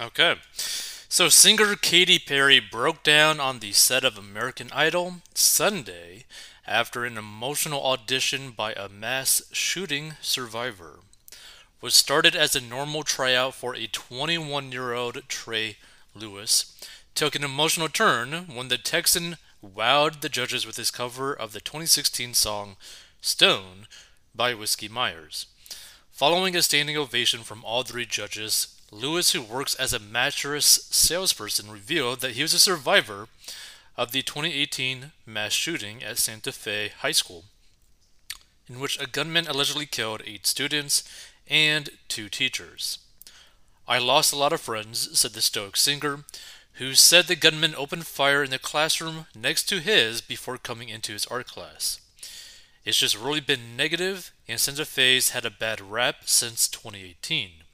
Okay. So singer Katy Perry broke down on the set of American Idol Sunday after an emotional audition by a mass shooting survivor. What started as a normal tryout for a 21 year old Trey Lewis took an emotional turn when the Texan wowed the judges with his cover of the 2016 song Stone by Whiskey Myers. Following a standing ovation from all three judges, Lewis, who works as a mattress salesperson, revealed that he was a survivor of the 2018 mass shooting at Santa Fe High School, in which a gunman allegedly killed eight students and two teachers. I lost a lot of friends, said the Stoic singer, who said the gunman opened fire in the classroom next to his before coming into his art class. It's just really been negative, and Santa Fe's had a bad rap since 2018.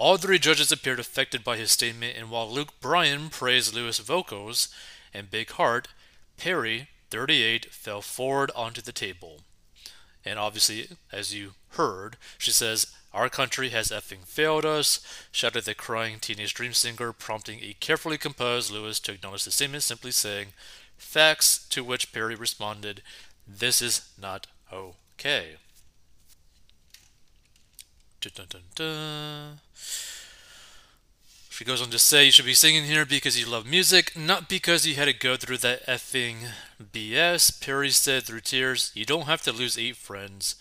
All three judges appeared affected by his statement, and while Luke Bryan praised Lewis' vocals and Big Heart, Perry, 38, fell forward onto the table. And obviously, as you heard, she says, Our country has effing failed us, shouted the crying teenage dream singer, prompting a carefully composed Lewis to acknowledge the statement, simply saying, Facts, to which Perry responded, This is not okay. Dun, dun, dun, she goes on to say you should be singing here because you love music, not because you had to go through that effing BS. Perry said through tears, You don't have to lose eight friends.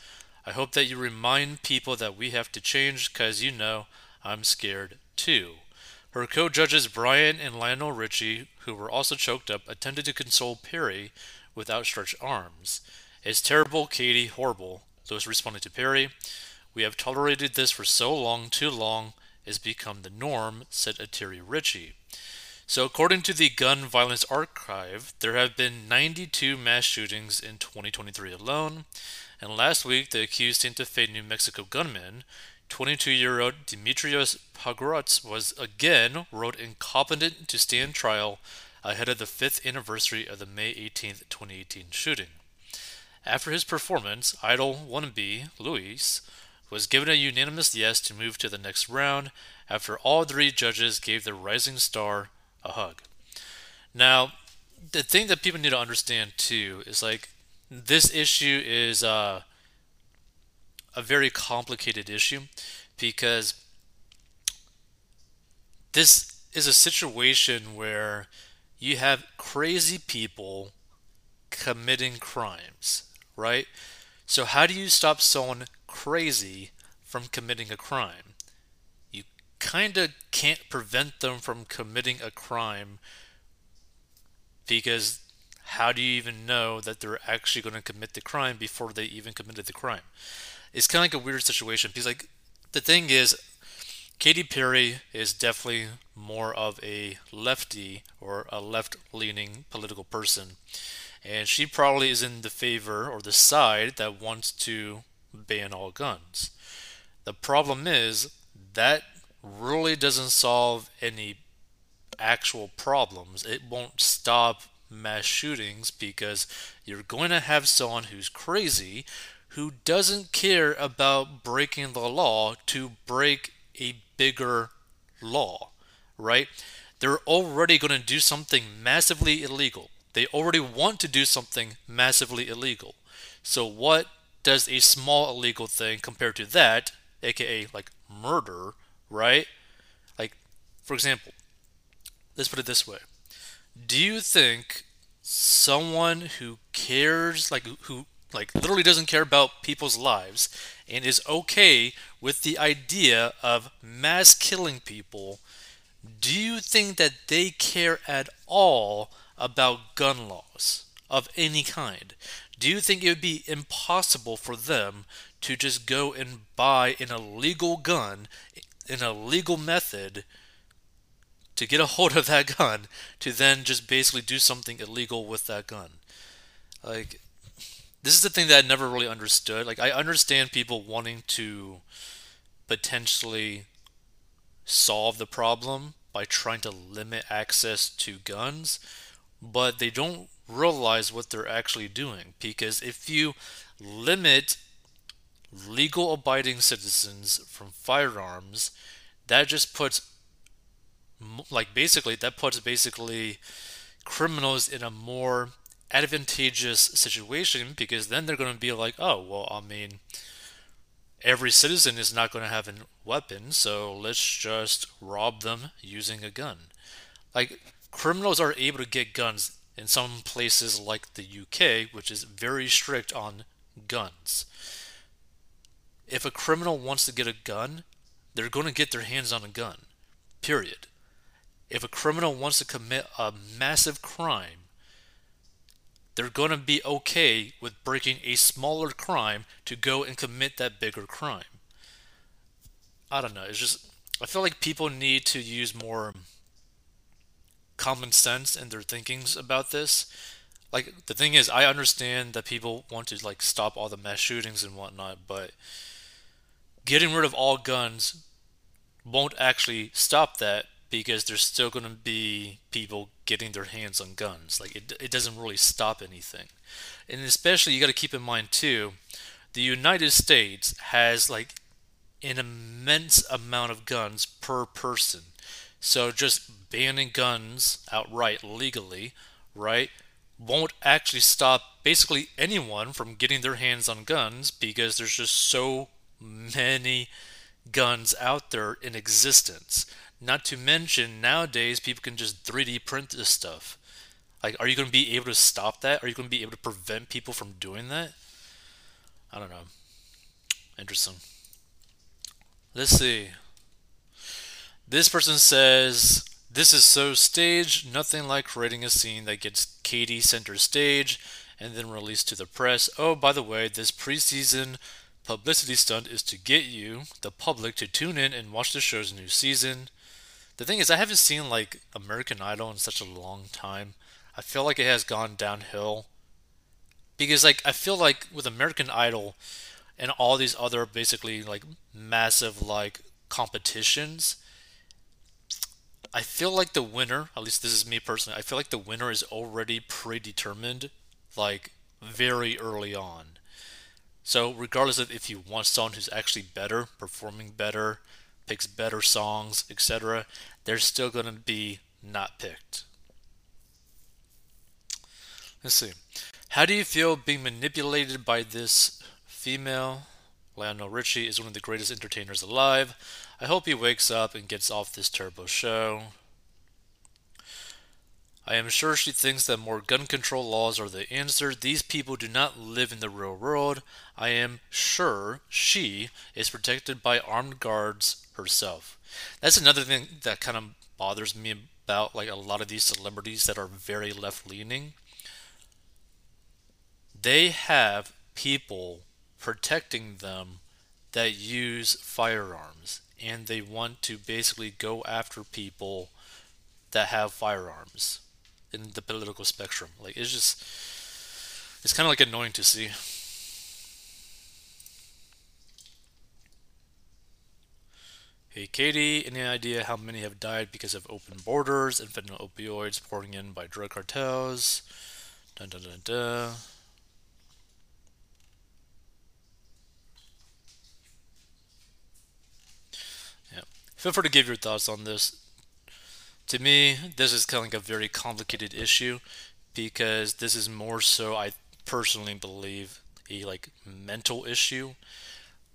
I hope that you remind people that we have to change because you know I'm scared too. Her co judges Bryan and Lionel Richie, who were also choked up, attempted to console Perry with outstretched arms. It's terrible, Katy, horrible. Lewis responded to Perry. We have tolerated this for so long, too long has become the norm, said Atiri Richie. So, according to the Gun Violence Archive, there have been 92 mass shootings in 2023 alone. And last week, the accused Santa Fe, New Mexico gunman, 22 year old Dimitrios Pagourtzis, was again ruled incompetent to stand trial ahead of the fifth anniversary of the May 18, 2018 shooting. After his performance, Idol wannabe Lewis was given a unanimous yes to move to the next round after all three judges gave the rising star a hug. Now, the thing that people need to understand too is like this issue is uh, a very complicated issue because this is a situation where you have crazy people committing crimes, right? So, how do you stop someone crazy from committing a crime. You kind of can't prevent them from committing a crime because how do you even know that they're actually going to commit the crime before they even committed the crime? It's kind of like a weird situation because, like, the thing is, Katy Perry is definitely more of a lefty or a left leaning political person. And she probably is in the favor or the side that wants to ban all guns. The problem is that really doesn't solve any actual problems. It won't stop mass shootings because you're going to have someone who's crazy who doesn't care about breaking the law to break a bigger law, right? They're already going to do something massively illegal. They already want to do something massively illegal. So, what does a small illegal thing compared to that, aka like murder, right? Like, for example, let's put it this way. Do you think someone who cares, like, who, like, literally doesn't care about people's lives and is okay with the idea of mass killing people, do you think that they care at all about gun laws of any kind? Do you think it would be impossible for them to just go and buy an illegal gun in a legal method to get a hold of that gun to then just basically do something illegal with that gun? Like, this is the thing that I never really understood. Like, I understand people wanting to potentially solve the problem by trying to limit access to guns, but they don't realize what they're actually doing. Because if you limit legal abiding citizens from firearms, that just puts like basically that puts basically criminals in a more advantageous situation because then they're going to be like, oh, well, I mean, every citizen is not going to have a weapon, so let's just rob them using a gun. Like, criminals are able to get guns in some places like the UK, which is very strict on guns. If a criminal wants to get a gun, they're going to get their hands on a gun. Period. If a criminal wants to commit a massive crime, they're going to be okay with breaking a smaller crime to go and commit that bigger crime. I don't know. It's just, I feel like people need to use more common sense in their thinkings about this. Like, the thing is, I understand that people want to, like, stop all the mass shootings and whatnot, but getting rid of all guns won't actually stop that because there's still going to be people getting their hands on guns. Like it, it doesn't really stop anything. And especially you got to keep in mind too, the United States has like an immense amount of guns per person. So just banning guns outright legally, right, won't actually stop basically anyone from getting their hands on guns because there's just so many guns out there in existence. Not to mention, nowadays people can just 3D print this stuff. Like, are you going to be able to stop that? Are you going to be able to prevent people from doing that? I don't know. Interesting. Let's see. This person says, This is so staged, nothing like creating a scene that gets Katy center stage and then released to the press. Oh, by the way, this preseason publicity stunt is to get you, the public, to tune in and watch the show's new season. The thing is, I haven't seen like American Idol in such a long time. I feel like it has gone downhill because like I feel like with American Idol and all these other basically like massive like competitions, I feel like the winner, at least this is me personally, I feel like the winner is already predetermined like very early on. So regardless of if you want someone who's actually better, performing better, picks better songs, etc., they're still going to be not picked. Let's see. How do you feel being manipulated by this female? Lionel Richie is one of the greatest entertainers alive. I hope he wakes up and gets off this turbo show. I am sure she thinks that more gun control laws are the answer. These people do not live in the real world. I am sure she is protected by armed guards herself. That's another thing that kind of bothers me about like a lot of these celebrities that are very left leaning. They have people protecting them that use firearms and they want to basically go after people that have firearms in the political spectrum. Like it's just it's kind of like annoying to see. Hey Katy, any idea how many have died because of open borders and fentanyl opioids pouring in by drug cartels? Dun dun dun dun. Feel free to give your thoughts on this to me, this is kind of like a very complicated issue because this is more so, I personally believe, a like mental issue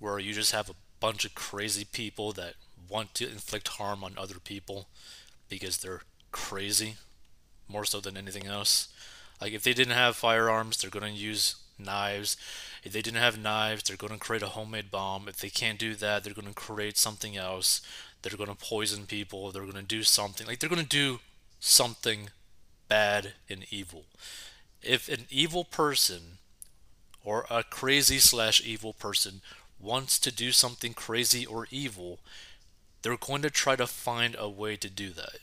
where you just have a bunch of crazy people that want to inflict harm on other people because they're crazy more so than anything else. Like if they didn't have firearms, they're going to use knives. If they didn't have knives, they're going to create a homemade bomb. If they can't do that, they're going to create something else they're going to poison people, they're going to do something. Like they're going to do something bad and evil. If an evil person or a crazy slash evil person wants to do something crazy or evil, they're going to try to find a way to do that.